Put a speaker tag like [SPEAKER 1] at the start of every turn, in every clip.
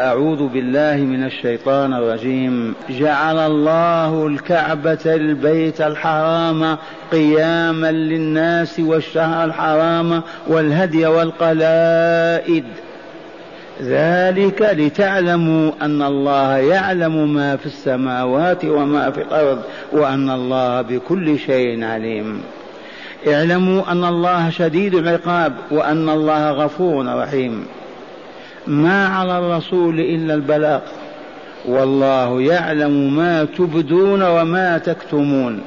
[SPEAKER 1] أعوذ بالله من الشيطان الرجيم. جعل الله الكعبة البيت الحرام قياما للناس والشهر الحرام والهدي والقلائد. ذلك لتعلموا أن الله يعلم ما في السماوات وما في الأرض وأن الله بكل شيء عليم. اعلموا أن الله شديد العقاب وأن الله غفور رحيم. ما على الرسول إلا البلاغ. والله يعلم ما تبدون وما تكتمون.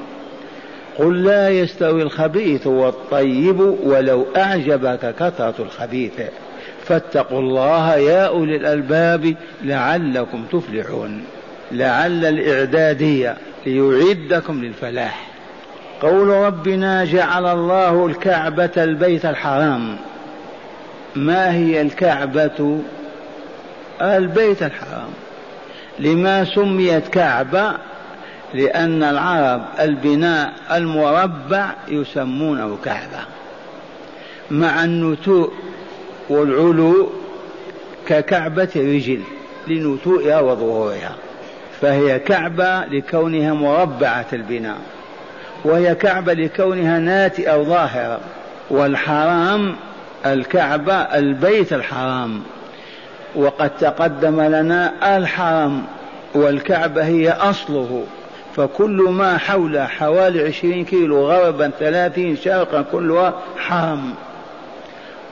[SPEAKER 1] قل لا يستوي الخبيث والطيب ولو أعجبك كثرة الخبيث. فاتقوا الله يا أولي الألباب لعلكم تفلحون. لعل الإعدادية ليعدكم للفلاح. قول ربنا جعل الله الكعبة البيت الحرام. ما هي الكعبة؟ البيت الحرام. لما سميت كعبة؟ لأن العرب البناء المربع يسمونه كعبة مع النتوء والعلو ككعبة الرجل لنتوئها وظهورها فهي كعبة لكونها مربعة البناء وهي كعبة لكونها ناتئة ظاهرة والحرام الكعبة البيت الحرام. وقد تقدم لنا الحرم والكعبة هي أصله. فكل ما حول حوالي عشرين كيلو غربا ثلاثين شرقا كلها حرم.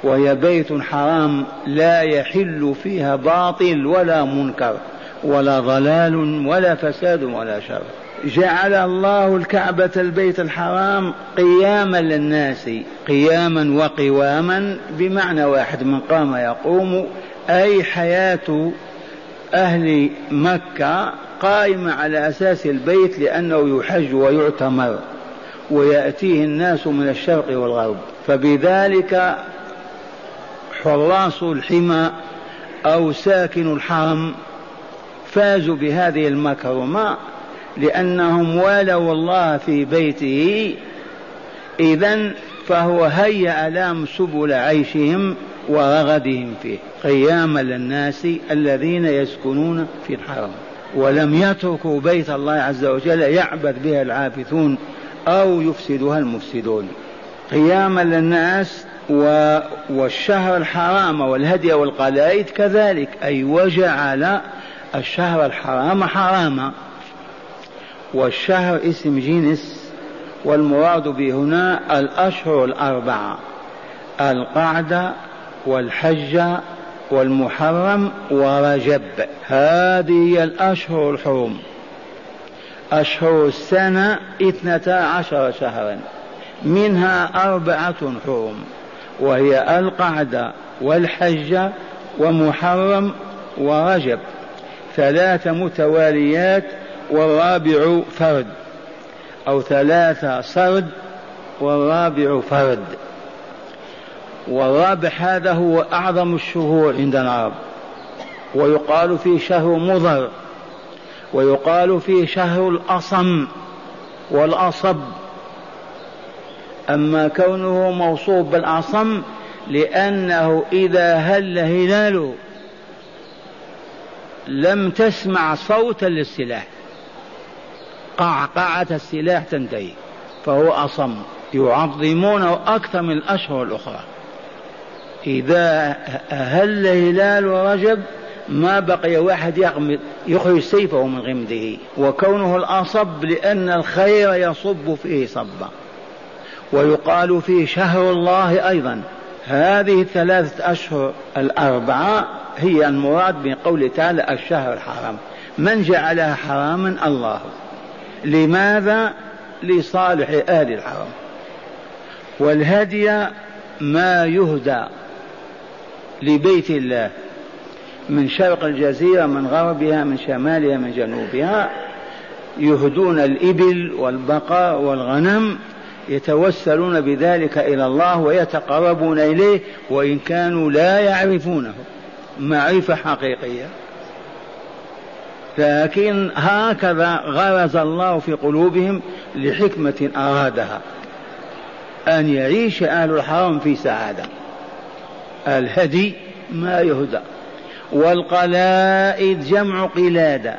[SPEAKER 1] وهي بيت حرام لا يحل فيها باطل ولا منكر ولا ضلال ولا فساد ولا شر. جعل الله الكعبة البيت الحرام قياما للناس قياما وقواما بمعنى واحد من قام يقوم أي حياة أهل مكة قائمة على أساس البيت لأنه يحج ويعتمر ويأتيه الناس من الشرق والغرب. فبذلك حراس الحمى أو ساكن الحرم فازوا بهذه المكرمة لأنهم والوا الله في بيته إذا فهو هيأ لهم سبل عيشهم ورغدهم فيه. قياما للناس الذين يسكنون في الحرم. ولم يتركوا بيت الله عز وجل يعبث بها العابثون أو يفسدها المفسدون. قياما للناس و... والشهر الحرام والهدي والقلائد كذلك. أي وجعل الشهر الحرام حراما. والشهر اسم جنس والمراد به هنا الأشهر الأربعة القعدة والحج والمحرم ورجب. هذه هي الأشهر الحرم. أشهر السنة اثنتا عشر شهرا. منها أربعة حرم وهي القعدة والحج ومحرم ورجب. ثلاث متواليات والرابع فرد. أو ثلاثة سرد والرابع فرد. والرابع هذا هو أعظم الشهور عند العرب. ويقال فيه شهر مضر. ويقال فيه شهر الأصم والأصب. أما كونه موصوف بالأصم لأنه إذا هل هلاله لم تسمع صوتا للسلاح. قعقعة السلاح تنتهي فهو أصم. يعظمونه أكثر من الأشهر الأخرى. إذا هل هلال رجب ما بقي واحد يغمد يخرج سيفه من غمده وكونه الأصب لأن الخير يصب فيه صبا ويقال فيه شهر الله أيضا. هذه الثلاثة أشهر الأربعة هي المراد بقوله تعالى الشهر الحرام. من جعلها حراما؟ الله. لماذا لصالح أهل الحرم؟ والهدي ما يهدى لبيت الله من شرق الجزيرة من غربها من شمالها من جنوبها يهدون الإبل والبقر والغنم يتوسلون بذلك إلى الله ويتقربون إليه وإن كانوا لا يعرفونه معرفة حقيقية. لكن هكذا غرز الله في قلوبهم لحكمة أرادها. أن يعيش أهل الحرم في سعادة. الهدي ما يهدى. والقلائد جمع قلادة.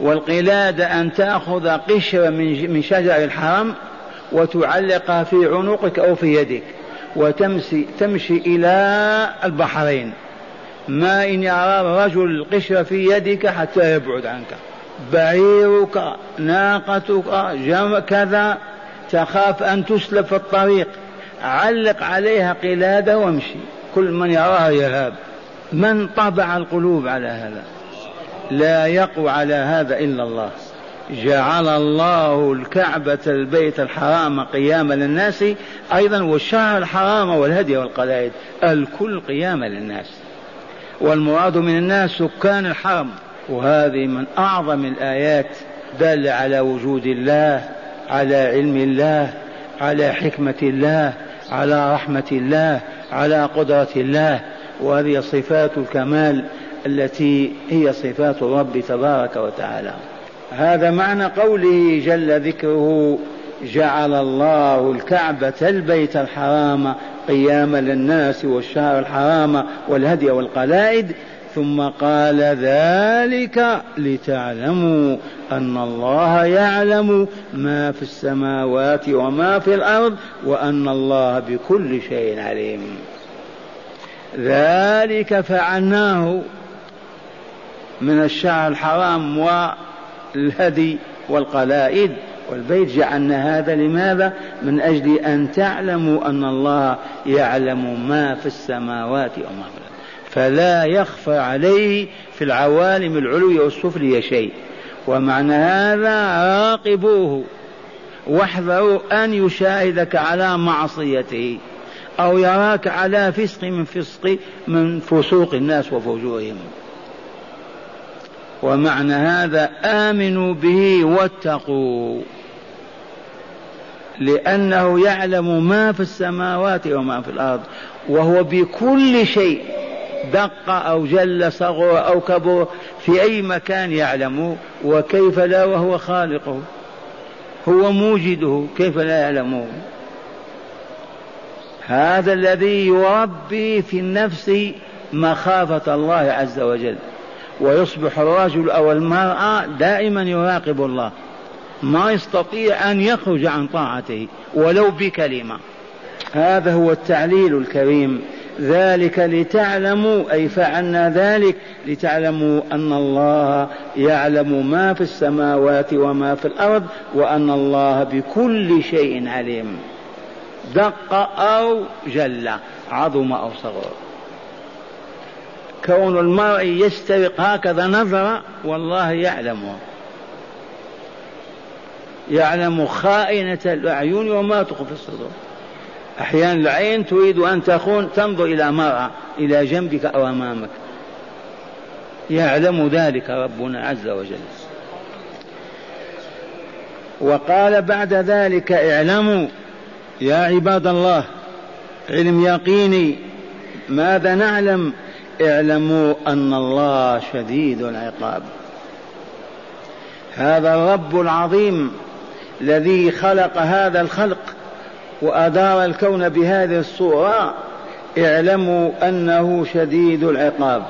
[SPEAKER 1] والقلادة أن تأخذ قشرة من شجر الحرم وتعلقها في عنقك أو في يدك وتمشي تمشي إلى البحرين. ما إن يرى الرجل القشرة في يدك حتى يبعد عنك. بعيرك ناقتك جم كذا تخاف أن تسلب في الطريق. علق عليها قلادة وامشي. كل من يراها يهاب من طبع القلوب على هذا؟ لا يقوى على هذا إلا الله. جعل الله الكعبة البيت الحرام قياما للناس أيضا والشهر الحرام والهدي والقلائد. الكل قياما للناس. والمراد من الناس سكان الحرم. وهذه من أعظم الآيات دل على وجود الله على علم الله على حكمة الله على رحمة الله على قدرة الله. وهذه صفات الكمال التي هي صفات الرب تبارك وتعالى. هذا معنى قوله جل ذكره جعل الله الكعبة البيت الحرام قياما للناس والشهر الحرام والهدي والقلائد ثم قال ذلك لتعلموا أن الله يعلم ما في السماوات وما في الأرض وأن الله بكل شيء عليم. ذلك فعلناه من الشهر الحرام والهدي والقلائد. والبيت جعلنا هذا لماذا؟ من أجل أن تعلموا أن الله يعلم ما في السماوات وما في الأرض. فلا يخفى عليه في العوالم العلوية والسفلية شيء ومعنى هذا راقبوه. واحذروا أن يشاهدك على معصيته. أو يراك على فسق من فسق من فسوق الناس وفجورهم. ومعنى هذا آمنوا به واتقوا لأنه يعلم ما في السماوات وما في الأرض وهو بكل شيء دق أو جل صغر أو كبر في أي مكان يعلم وكيف لا وهو خالقه هو موجده كيف لا يعلمه هذا الذي يربي في النفس مخافة الله عز وجل ويصبح الرجل أو المرأة دائما يراقب الله. ما يستطيع أن يخرج عن طاعته ولو بكلمة. هذا هو التعليل الكريم. ذلك لتعلموا أي فعلنا ذلك لتعلموا أن الله يعلم ما في السماوات وما في الأرض وأن الله بكل شيء عليم. دق أو جل عظم أو صغر. كون المرء يسترق هكذا نظرة والله يعلمه. يعلم خائنة الأعين وما تخفي الصدور. أحيانا العين تريد أن تخون تنظر إلى مرأة إلى جنبك أو أمامك. يعلم ذلك ربنا عز وجل. وقال بعد ذلك اعلموا يا عباد الله علم يقيني ماذا نعلم؟ اعلموا أن الله شديد العقاب. هذا الرب العظيم الذي خلق هذا الخلق وأدار الكون بهذه الصورة اعلموا أنه شديد العقاب.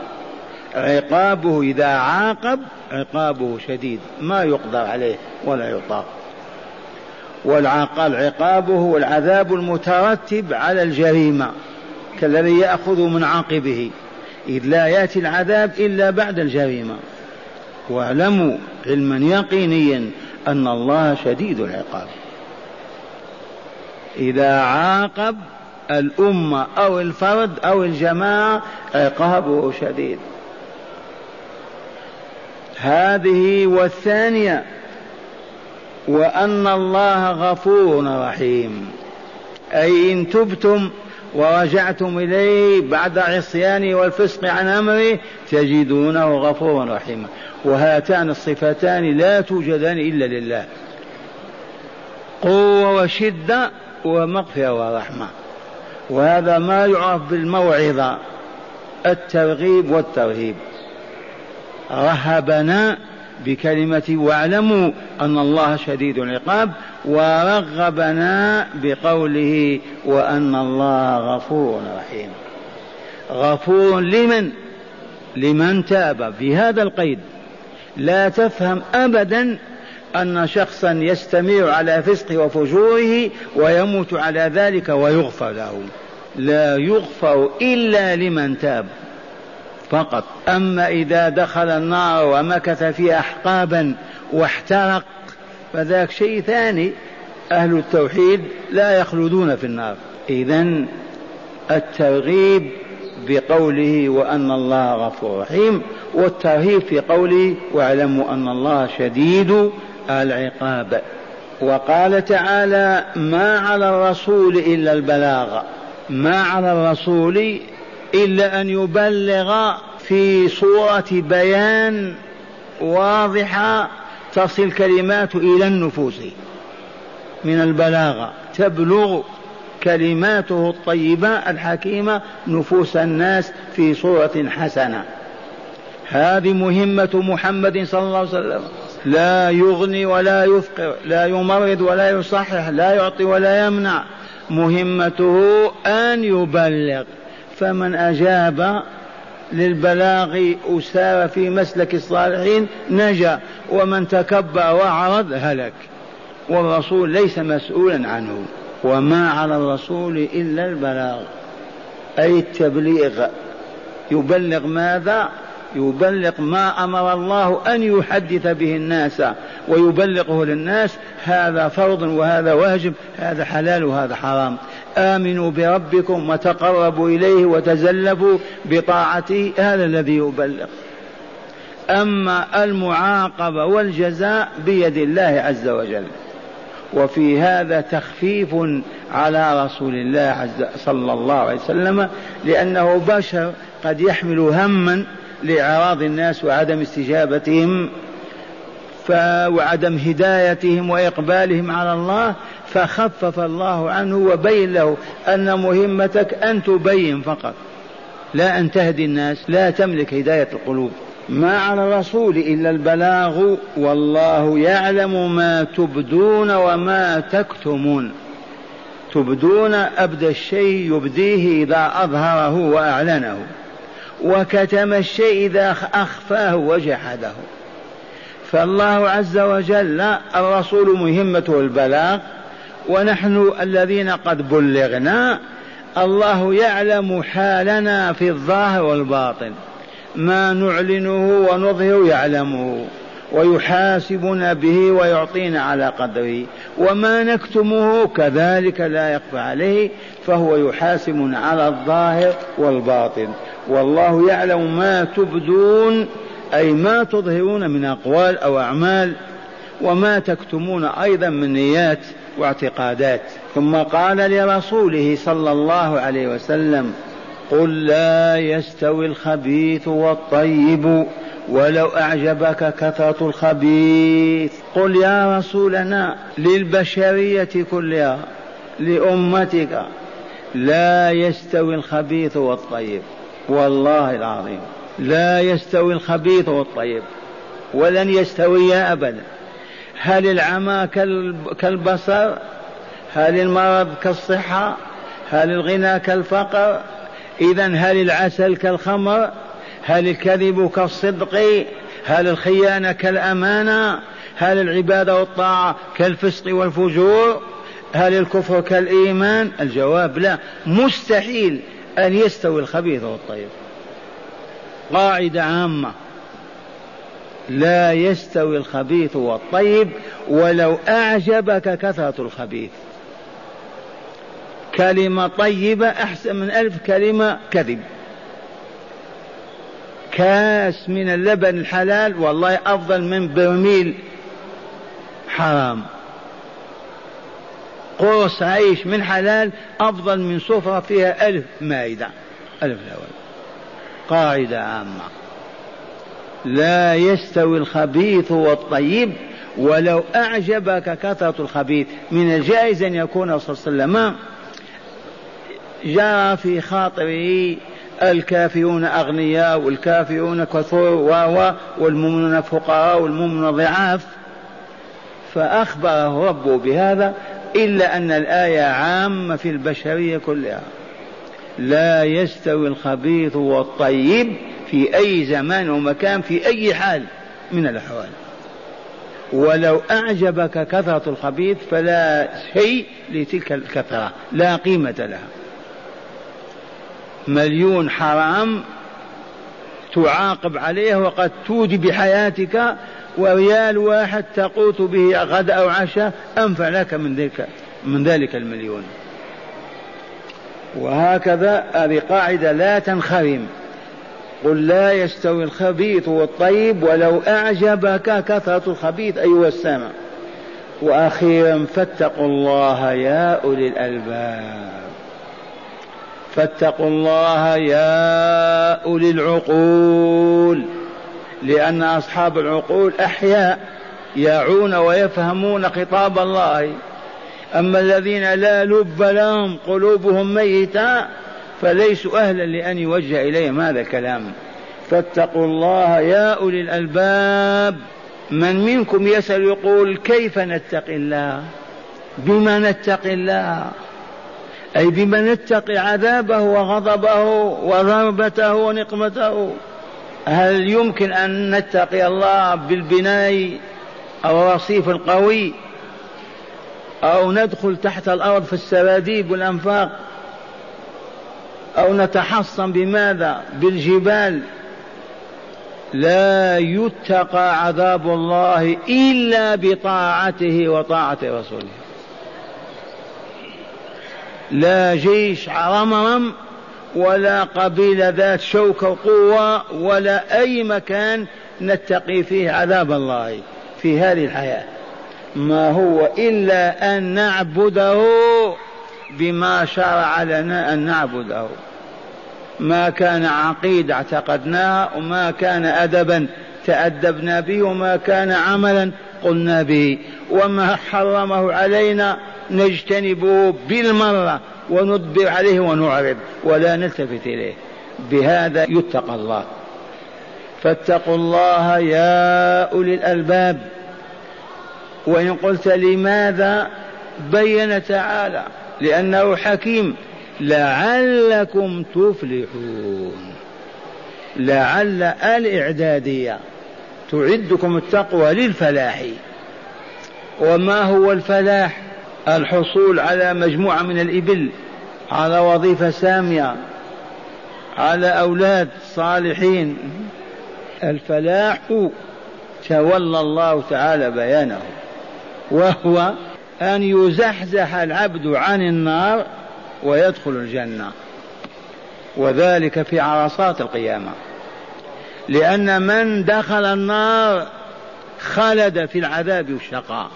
[SPEAKER 1] عقابه إذا عاقب عقابه شديد ما يقدر عليه ولا يطاق. والعقاب عقابه العذاب المترتب على الجريمة كالذي يأخذ من عاقبه. إذ لا يأتي العذاب إلا بعد الجريمة. واعلموا علما يقينيا أن الله شديد العقاب. إذا عاقب الأمة أو الفرد أو الجماعة عقابه شديد. هذه والثانية وأن الله غفور رحيم. أي إن تبتم ورجعتم إليه بعد عصيانه والفسق عن أمره تجدونه غفورا رحيما. وهاتان الصفتان لا توجدان إلا لله. قوة وشدة ومغفرة ورحمة. وهذا ما يعرف بالموعظة الترغيب والترهيب. رهبنا بكلمة واعلموا أن الله شديد العقاب ورغبنا بقوله وأن الله غفور رحيم. غفور لمن؟ لمن تاب في هذا القيد. لا تفهم أبدا أن شخصا يستمر على فسقه وفجوره ويموت على ذلك ويغفر له. لا يغفر إلا لمن تاب. فقط. أما إذا دخل النار ومكث فيها أحقابا واحترق فذاك شيء ثاني. أهل التوحيد لا يخلدون في النار. إذا الترغيب بقوله وأن الله غفور رحيم والترهيب في قوله واعلموا أن الله شديد العقاب. وقال تعالى ما على الرسول إلا البلاغ. ما على الرسول إلا أن يبلغ في صورة بيان واضحة تصل كلمات إلى النفوس من البلاغة. تبلغ كلماته الطيبة الحكيمة نفوس الناس في صورة حسنة. هذه مهمة محمد صلى الله عليه وسلم. لا يغني ولا يفقر لا يمرض ولا يصحح لا يعطي ولا يمنع. مهمته أن يبلغ. فمن أجاب للبلاغ أسار في مسلك الصالحين نجا ومن تكبر وأعرض هلك. والرسول ليس مسؤولا عنه وما على الرسول إلا البلاغ. أي التبليغ. يبلغ ماذا؟ يبلغ ما أمر الله أن يحدث به الناس ويبلغه للناس هذا فرض وهذا واجب هذا حلال وهذا حرام. آمنوا بربكم وتقربوا إليه وتزلفوا بطاعته هذا الذي يبلغ. أما المعاقبة والجزاء بيد الله عز وجل. وفي هذا تخفيف على رسول الله صلى الله عليه وسلم لأنه بشر قد يحمل هما لإعراض الناس وعدم استجابتهم وعدم هدايتهم وإقبالهم على الله فخفف الله عنه وبين له أن مهمتك أن تبين فقط. لا أن تهدي الناس لا تملك هداية القلوب. ما على الرسول إلا البلاغ والله يعلم ما تبدون وما تكتمون. تبدون أبدى الشيء يبديه إذا أظهره وأعلنه. وكتم الشيء إذا أخفاه وجحده. فالله عز وجل الرسول مهمته البلاغ ونحن الذين قد بلغنا الله يعلم حالنا في الظاهر والباطن. ما نعلنه ونظهر يعلمه. ويحاسبنا به ويعطينا على قدره. وما نكتمه كذلك لا يخفى عليه فهو يحاسبنا على الظاهر والباطن. والله يعلم ما تبدون أي ما تظهرون من أقوال أو أعمال وما تكتمون أيضا من نيات واعتقادات. ثم قال لرسوله صلى الله عليه وسلم قل لا يستوي الخبيث والطيب. ولو أعجبك كثرة الخبيث. قل يا رسولنا للبشرية كلها لأمتك لا يستوي الخبيث والطيب. والله العظيم لا يستوي الخبيث والطيب ولن يستويا أبدا. هل العمى كالبصر؟ هل المرض كالصحة؟ هل الغنى كالفقر؟ إذا هل العسل كالخمر؟ هل الكذب كالصدق؟ هل الخيانة كالأمانة؟ هل العبادة والطاعة كالفسق والفجور؟ هل الكفر كالإيمان؟ الجواب لا. مستحيل أن يستوي الخبيث والطيب. قاعدة عامة. لا يستوي الخبيث والطيب ولو أعجبك كثرة الخبيث. كلمة طيبة أحسن من ألف كلمة كذب. كاس من اللبن الحلال والله أفضل من برميل حرام. قرص عيش من حلال أفضل من سفرة فيها ألف مائدة. ألف الأول قاعدة عامة. لا يستوي الخبيث والطيب ولو أعجبك كثرة الخبيث. من الجائز أن يكون صلى الله عليه وسلم جرى في خاطره الكافرون أغنياء والكافرون كثر و والمؤمنون فقراء والمؤمنون ضعاف. فأخبره ربه بهذا إلا أن الآية عامة في البشرية كلها. لا يستوي الخبيث والطيب في أي زمان ومكان في أي حال من الأحوال. ولو أعجبك كثرة الخبيث فلا شيء لتلك الكثرة لا قيمة لها. مليون حرام تعاقب عليه وقد تودي بحياتك وريال واحد تقوت به غدا أو عشاء أنفع لك من ذلك من ذلك المليون. وهكذا هذه قاعدة لا تنخرم. قل لا يستوي الخبيث والطيب ولو أعجبك كثرة الخبيث أيها السامع. وأخيرا فاتقوا الله يا أولي الألباب. فاتقوا الله يا أولي العقول لأن أصحاب العقول أحياء يعون ويفهمون خطاب الله. أما الذين لا لب لهم قلوبهم ميتة فليسوا أهلا لأن يوجه إليهم هذا الكلام. فاتقوا الله يا أولي الألباب. من منكم يسأل يقول كيف نتقي الله؟ بما نتقي الله؟ أي بما نتقي عذابه وغضبه وضربته ونقمته. هل يمكن أن نتقي الله بالبناء أو الرصيف القوي أو ندخل تحت الأرض في السراديب والأنفاق أو نتحصن بماذا؟ بالجبال. لا يتقى عذاب الله إلا بطاعته وطاعة رسوله. لا جيش رمرم ولا قبيلة ذات شوكة وقوة ولا أي مكان نتقي فيه عذاب الله في هذه الحياة. ما هو إلا أن نعبده بما شرع لنا أن نعبده. ما كان عقيدة اعتقدناها وما كان أدبا تأدبنا به وما كان عملا قلنا به. وما حرمه علينا نجتنبه بالمرة وندبر عليه ونعرض ولا نلتفت إليه. بهذا يتقى الله. فاتقوا الله يا أولي الألباب. وإن قلت لماذا بين تعالى؟ لأنه حكيم. لعلكم تفلحون. لعل الإعدادية تعدكم التقوى للفلاح. وما هو الفلاح؟ الحصول على مجموعة من الإبل. على وظيفة سامية. على أولاد صالحين. الفلاح تولى الله تعالى بيانه. وهو أن يزحزح العبد عن النار ويدخل الجنة. وذلك في عرصات القيامة. لأن من دخل النار خلد في العذاب والشقاء.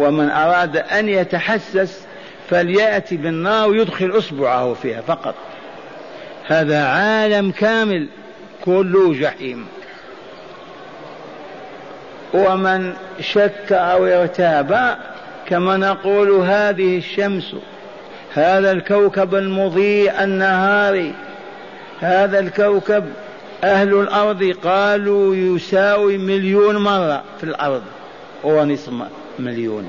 [SPEAKER 1] ومن أراد أن يتحسس فليأتي بالنار ويدخل أصبعه فيها فقط. هذا عالم كامل كله جحيم. ومن شك أو ارتاب كما نقول هذه الشمس هذا الكوكب المضيء النهاري هذا الكوكب أهل الأرض قالوا يساوي مليون مرة في الأرض. هو نصف مليون.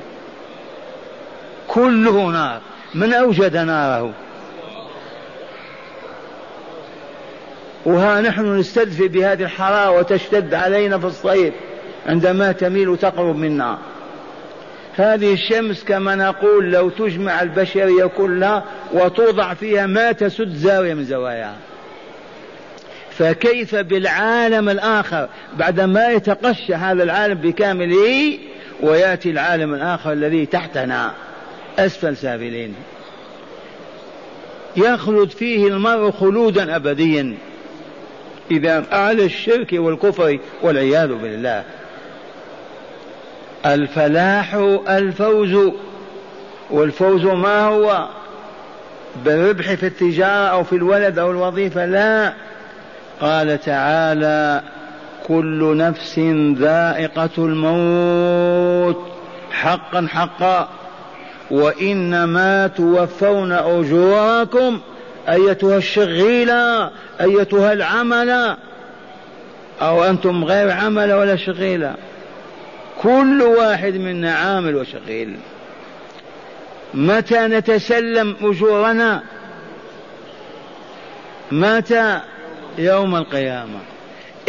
[SPEAKER 1] كله نار. من أوجد ناره؟ وها نحن نستدفي بهذه الحرارة وتشتد علينا في الصيف عندما تميل وتقرب منا هذه الشمس كما نقول لو تجمع البشرية كلها وتوضع فيها ما تسد زاوية من زواياها. فكيف بالعالم الآخر بعدما يتقشى هذا العالم بكامله ويأتي العالم الآخر الذي تحتنا. أسفل سافلين. يخلد فيه المرء خلودا أبديا. إذا أعلى الشرك والكفر والعياذ بالله. الفلاح الفوز. والفوز ما هو؟ بالربح في التجارة أو في الولد أو الوظيفة لا. قال تعالى كل نفس ذائقة الموت حقا حقا. وإنما توفون أجوركم أيتها الشغيلة أيتها العملة أو أنتم غير عمل ولا شغيلة. كل واحد منا عامل وشغيل. متى نتسلم أجورنا؟ متى؟ يوم القيامة.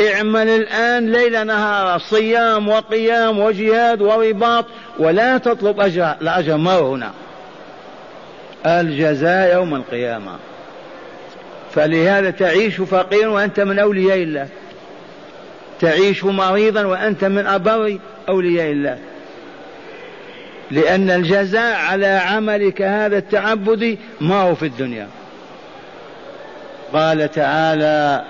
[SPEAKER 1] اعمل الآن ليل نهار صيام وقيام وجهاد ورباط ولا تطلب أجر الأجر ما هنا. الجزاء يوم القيامة. فلهذا تعيش فقيرا وأنت من أولياء الله. تعيش مريضا وأنت من أبر أولياء الله. لأن الجزاء على عملك هذا التعبد ما هو في الدنيا. قال تعالى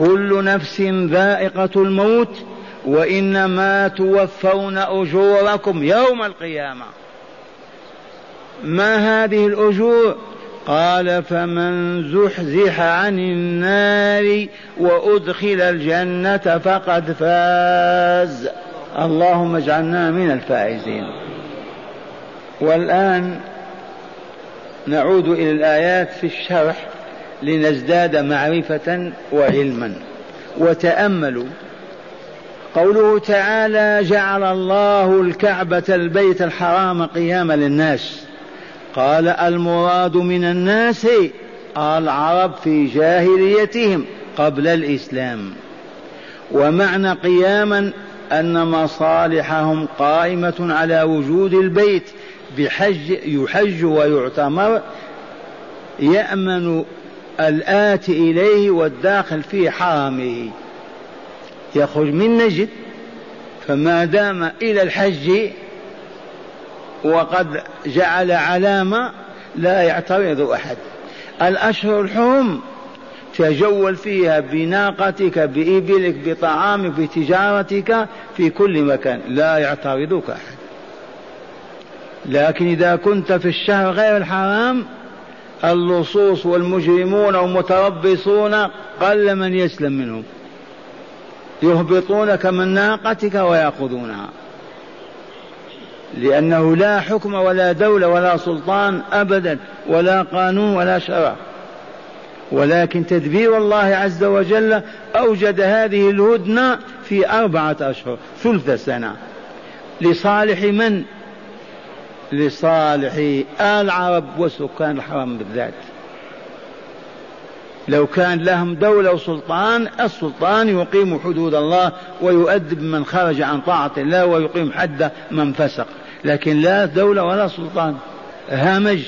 [SPEAKER 1] كل نفس ذائقة الموت وإنما توفون أجوركم يوم القيامة. ما هذه الأجور؟ قال فمن زحزح عن النار وأدخل الجنة فقد فاز. اللهم اجعلنا من الفائزين. والآن نعود إلى الآيات في الشرح. لنزداد معرفة وعلما. وتأملوا. قوله تعالى جعل الله الكعبة البيت الحرام قياما للناس قال المراد من الناس العرب في جاهليتهم قبل الإسلام ومعنى قياما أن مصالحهم قائمة على وجود البيت بحج يحج ويعتمر يأمن الآتي إليه والداخل في حرمه يخرج من نجد فما دام إلى الحج وقد جعل علامة لا يعترض أحد. الأشهر الحرم تجول فيها بناقتك بإبلك بطعامك بتجارتك في كل مكان. لا يعترضك أحد. لكن إذا كنت في الشهر غير الحرام اللصوص والمجرمون والمتربصون قل من يسلم منهم. يهبطونك من ناقتك ويأخذونها. لأنه لا حكم ولا دولة ولا سلطان أبدا ولا قانون ولا شرع. ولكن تدبير الله عز وجل أوجد هذه الهدنة في أربعة أشهر ثلث سنة. لصالح من؟ لصالح العرب وسكان الحرم بالذات. لو كان لهم دولة وسلطان السلطان يقيم حدود الله ويؤدب من خرج عن طاعة الله ويقيم حد من فسق. لكن لا دولة ولا سلطان. همج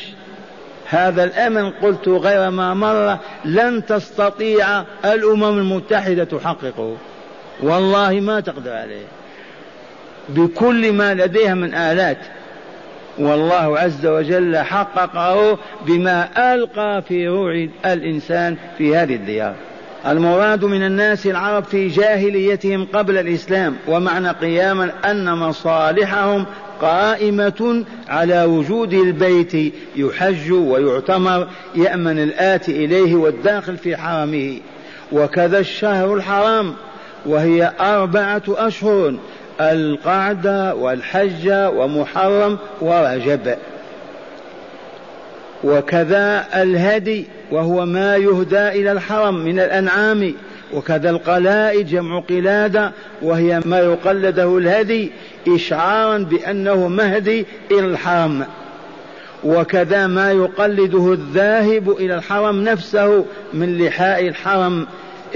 [SPEAKER 1] هذا الأمن قلت غير ما مر لن تستطيع الأمم المتحدة تحققه. والله ما تقدر عليه. بكل ما لديها من آلات. والله عز وجل حققه بما ألقى في روع الإنسان في هذه الديار. المراد من الناس العرب في جاهليتهم قبل الإسلام ومعنى قياما أن مصالحهم قائمة على وجود البيت يحج ويعتمر يأمن الآتي إليه والداخل في حرمه. وكذا الشهر الحرام وهي أربعة أشهر القعدة والحج ومحرم ورجب. وكذا الهدي وهو ما يهدى إلى الحرم من الأنعام. وكذا القلائد جمع قلادة وهي ما يقلده الهدي إشعارا بأنه مهدي إلى الحرم. وكذا ما يقلده الذاهب إلى الحرم نفسه من لحاء الحرم.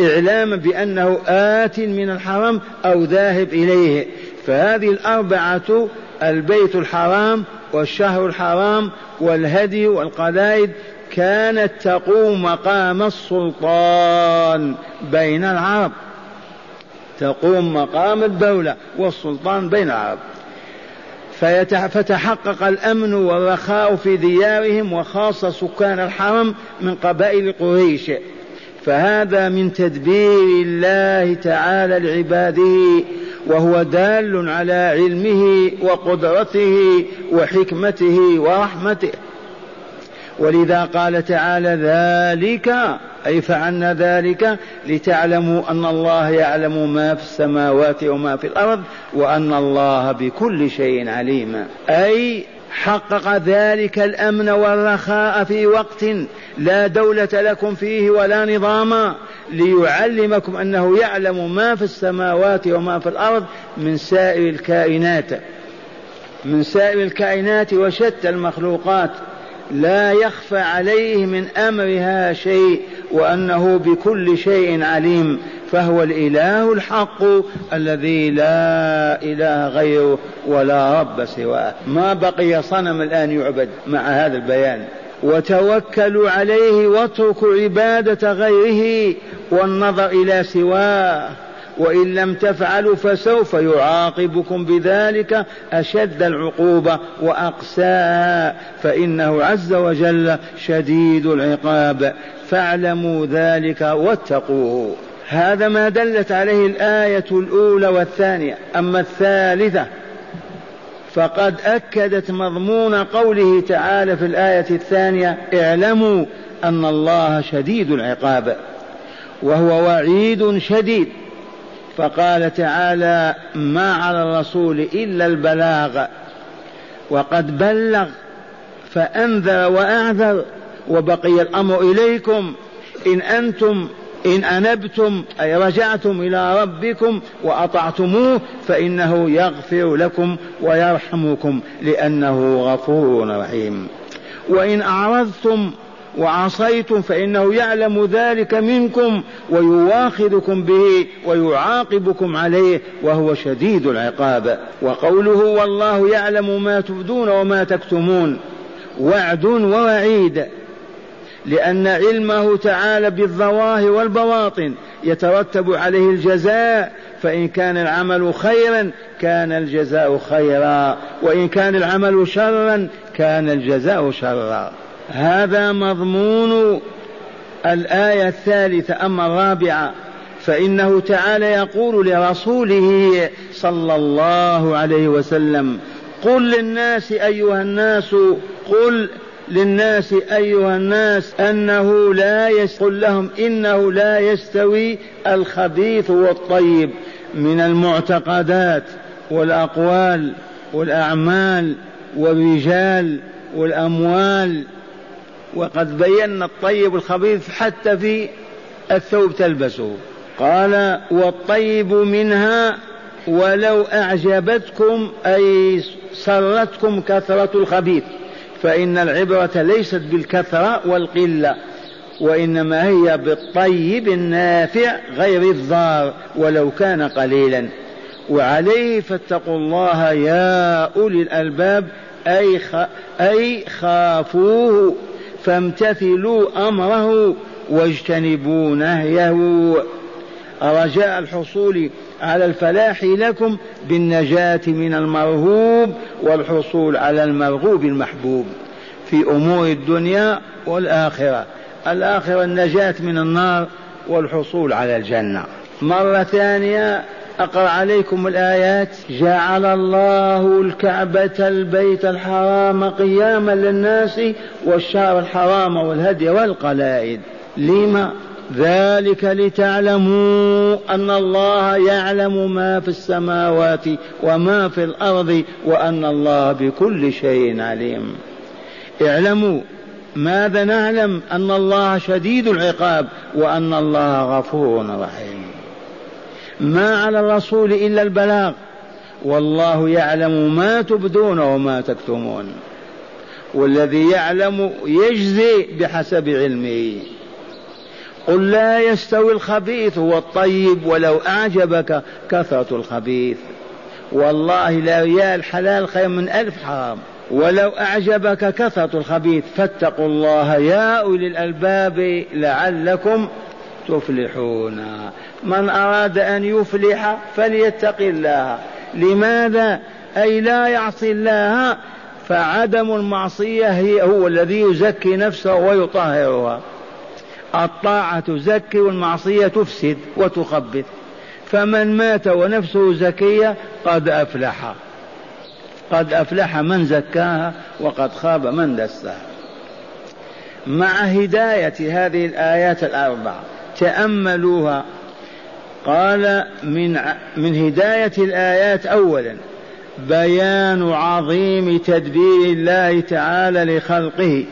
[SPEAKER 1] إعلاما بأنه آت من الحرم أو ذاهب إليه. فهذه الأربعة البيت الحرام والشهر الحرام والهدي والقلائد كانت تقوم مقام السلطان بين العرب. تقوم مقام الدولة والسلطان بين العرب. فتحقق الأمن والرخاء في ديارهم وخاصة سكان الحرم من قبائل قريش. فهذا من تدبير الله تعالى لعباده وهو دال على علمه وقدرته وحكمته ورحمته. ولذا قال تعالى ذلك أي فعلنا ذلك لتعلموا أن الله يعلم ما في السماوات وما في الأرض وأن الله بكل شيء عليم. أي حقق ذلك الأمن والرخاء في وقت لا دولة لكم فيه ولا نظاما ليعلمكم أنه يعلم ما في السماوات وما في الأرض من سائر الكائنات. من سائر الكائنات وشتى المخلوقات. لا يخفى عليه من أمرها شيء وأنه بكل شيء عليم. فهو الإله الحق الذي لا إله غيره ولا رب سواه. ما بقي صنم الآن يعبد مع هذا البيان. وتوكلوا عليه واتركوا عبادة غيره والنظر إلى سواه. وإن لم تفعلوا فسوف يعاقبكم بذلك أشد العقوبة وأقساها فإنه عز وجل شديد العقاب. فاعلموا ذلك واتقوه. هذا ما دلت عليه الآية الأولى والثانية. أما الثالثة فقد أكدت مضمون قوله تعالى في الآية الثانية اعلموا أن الله شديد العقاب وهو وعيد شديد. فقال تعالى ما على الرسول إلا البلاغ وقد بلغ فأنذر وأعذر وبقي الأمر إليكم. إن أنتم إن أنبتم أي رجعتم إلى ربكم وأطعتموه فإنه يغفر لكم ويرحمكم لأنه غفور رحيم. وإن أعرضتم وعصيتم فإنه يعلم ذلك منكم ويواخذكم به ويعاقبكم عليه وهو شديد العقاب. وقوله والله يعلم ما تبدون وما تكتمون. وعد ووعيد. لأن علمه تعالى بالظواهر والبواطن يترتب عليه الجزاء فإن كان العمل خيرا كان الجزاء خيرا وإن كان العمل شرا كان الجزاء شرا. هذا مضمون الآية الثالثة أما الرابعة فإنه تعالى يقول لرسوله صلى الله عليه وسلم قل للناس أيها الناس قل للناس أيها الناس أنه لا قل لهم إنه لا يستوي الخبيث والطيب من المعتقدات والأقوال والأعمال والرجال والأموال. وقد بينا الطيب الخبيث حتى في الثوب تلبسه. قال والطيب منها ولو أعجبتكم أي سرتكم كثرة الخبيث. فإن العبرة ليست بالكثرة والقلة وإنما هي بالطيب النافع غير الضار ولو كان قليلا. وعليه فاتقوا الله يا أولي الألباب أي, أي خافوه فامتثلوا أمره واجتنبوا نهيه. رجاء الحصول على الفلاح لكم بالنجاة من المرهوب والحصول على المرغوب المحبوب في أمور الدنيا والآخرة. الآخرة النجاة من النار والحصول على الجنة. مرة ثانية أقرأ عليكم الآيات. جعل الله الكعبة البيت الحرام قياما للناس والشهر الحرام والهدي والقلائد. لما؟ ذلك لتعلموا أن الله يعلم ما في السماوات وما في الأرض وأن الله بكل شيء عليم. اعلموا ماذا نعلم أن الله شديد العقاب وأن الله غفور رحيم. ما على الرسول إلا البلاغ والله يعلم ما تبدون وما تكتمون. والذي يعلم يجزي بحسب علمه. قل لا يستوي الخبيث والطيب ولو أعجبك كثرة الخبيث. والله لا ريال حلال خير من ألف حرام. ولو أعجبك كثرة الخبيث فاتقوا الله يا أولي الألباب لعلكم تفلحون. من أراد أن يفلح فليتق الله. لماذا؟ أي لا يعصي الله فعدم المعصية هي هو الذي يزكي نفسه ويطهرها. الطاعة تزكي والمعصية تفسد وتخبث. فمن مات ونفسه زكية قد أفلح. قد أفلح من زكاها وقد خاب من دساها. مع هداية هذه الآيات الأربع تأملوها. قال من من هداية الآيات أولا بيان عظيم تدبير الله تعالى لخلقه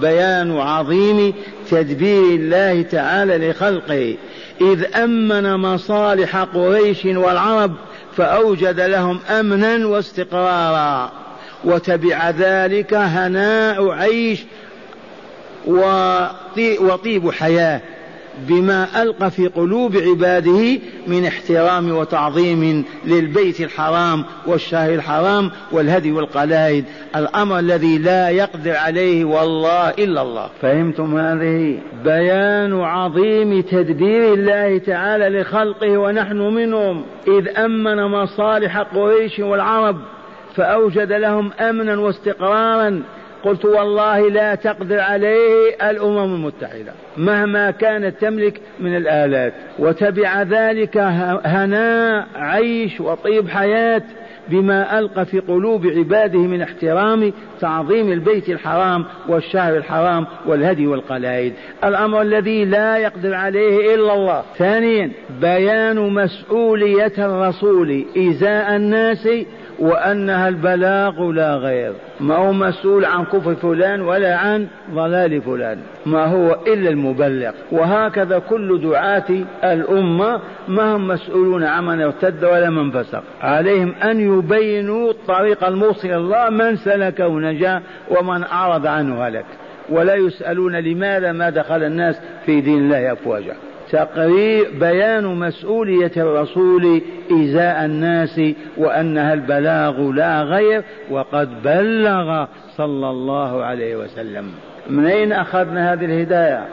[SPEAKER 1] بيان عظيم تدبير الله تعالى لخلقه. إذ أمن مصالح قريش والعرب فأوجد لهم أمنا واستقرارا. وتبع ذلك هناء عيش وطيب حياة. بما ألقى في قلوب عباده من احترام وتعظيم للبيت الحرام والشهر الحرام والهدي والقلائد. الأمر الذي لا يقدر عليه والله إلا الله. فهمتم هذه؟ بيان عظيم تدبير الله تعالى لخلقه ونحن منهم. إذ أمن مصالح قريش والعرب فأوجد لهم أمنا واستقرارا قلت والله لا تقدر عليه الأمم المتحدة مهما كانت تملك من الآلات وتبع ذلك هناء عيش وطيب حياة بما ألقى في قلوب عباده من احترام تعظيم البيت الحرام والشهر الحرام والهدي والقلائد. الأمر الذي لا يقدر عليه إلا الله. ثانيا بيان مسؤولية الرسول إزاء الناس وأنها البلاغ لا غير. ما هو مسؤول عن كفر فلان ولا عن ضلال فلان. ما هو إلا المبلغ. وهكذا كل دعاة الأمة ما هم مسؤولون عمن ارتد ولا من فسق. عليهم أن يبينوا الطريق الموصل الله من سلكه نجا ومن أعرض عنه هلك. ولا يسألون لماذا ما دخل الناس في دين الله أفواجا. تقرير بيان مسؤولية الرسول إزاء الناس وأنها البلاغ لا غير وقد بلغ صلى الله عليه وسلم. من أين أخذنا هذه الهداية؟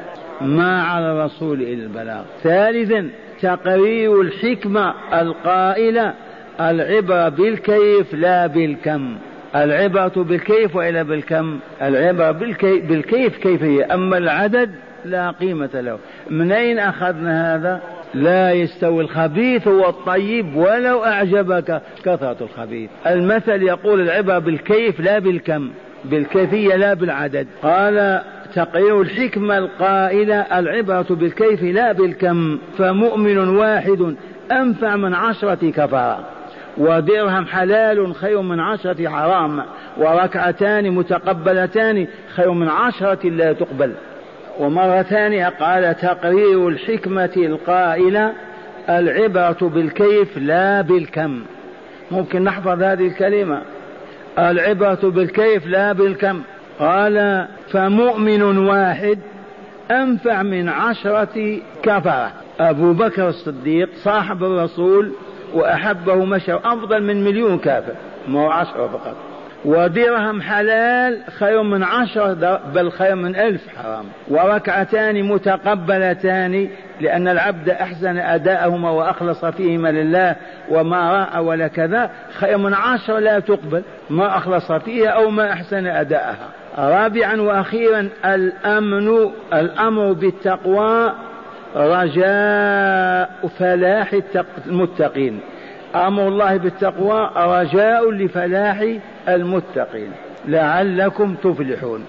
[SPEAKER 1] ما على الرسول إلا البلاغ. ثالثا تقرير الحكمة القائلة العبرة بالكيف لا بالكم. العبرة بالكيف وإلا بالكم. العبرة بالكيف, بالكيف كيف هي أما العدد لا قيمة له. من أين أخذنا هذا؟ لا يستوي الخبيث والطيب ولو أعجبك كثرة الخبيث. المثل يقول العبرة بالكيف لا بالكم بالكيفية لا بالعدد. قال تقرير الحكمة القائلة العبرة بالكيف لا بالكم فمؤمن واحد أنفع من عشرة كفار ودرهم حلال خير من عشرة حرام وركعتان متقبلتان خير من عشرة لا تقبل. ومرة ثانية قال تقرير الحكمة القائلة العبرة بالكيف لا بالكم. ممكن نحفظ هذه الكلمة. العبرة بالكيف لا بالكم. قال فمؤمن واحد أنفع من عشرة كفرة. أبو بكر الصديق صاحب الرسول وأحبه مشى أفضل من مليون كافر ما هو عشرة فقط. ودرهم حلال خير من عشرة بل خير من ألف حرام. وركعتان متقبلتان لأن العبد أحسن أداءهما وأخلص فيهما لله وما رأى ولا كذا خير من عشرة لا تقبل ما أخلص فيها أو ما أحسن أداءها. رابعا وأخيرا الأمن الأمر بالتقوى رجاء فلاح المتقين. أمر الله بالتقوى رجاء لفلاح المتقين. لعلكم تفلحون.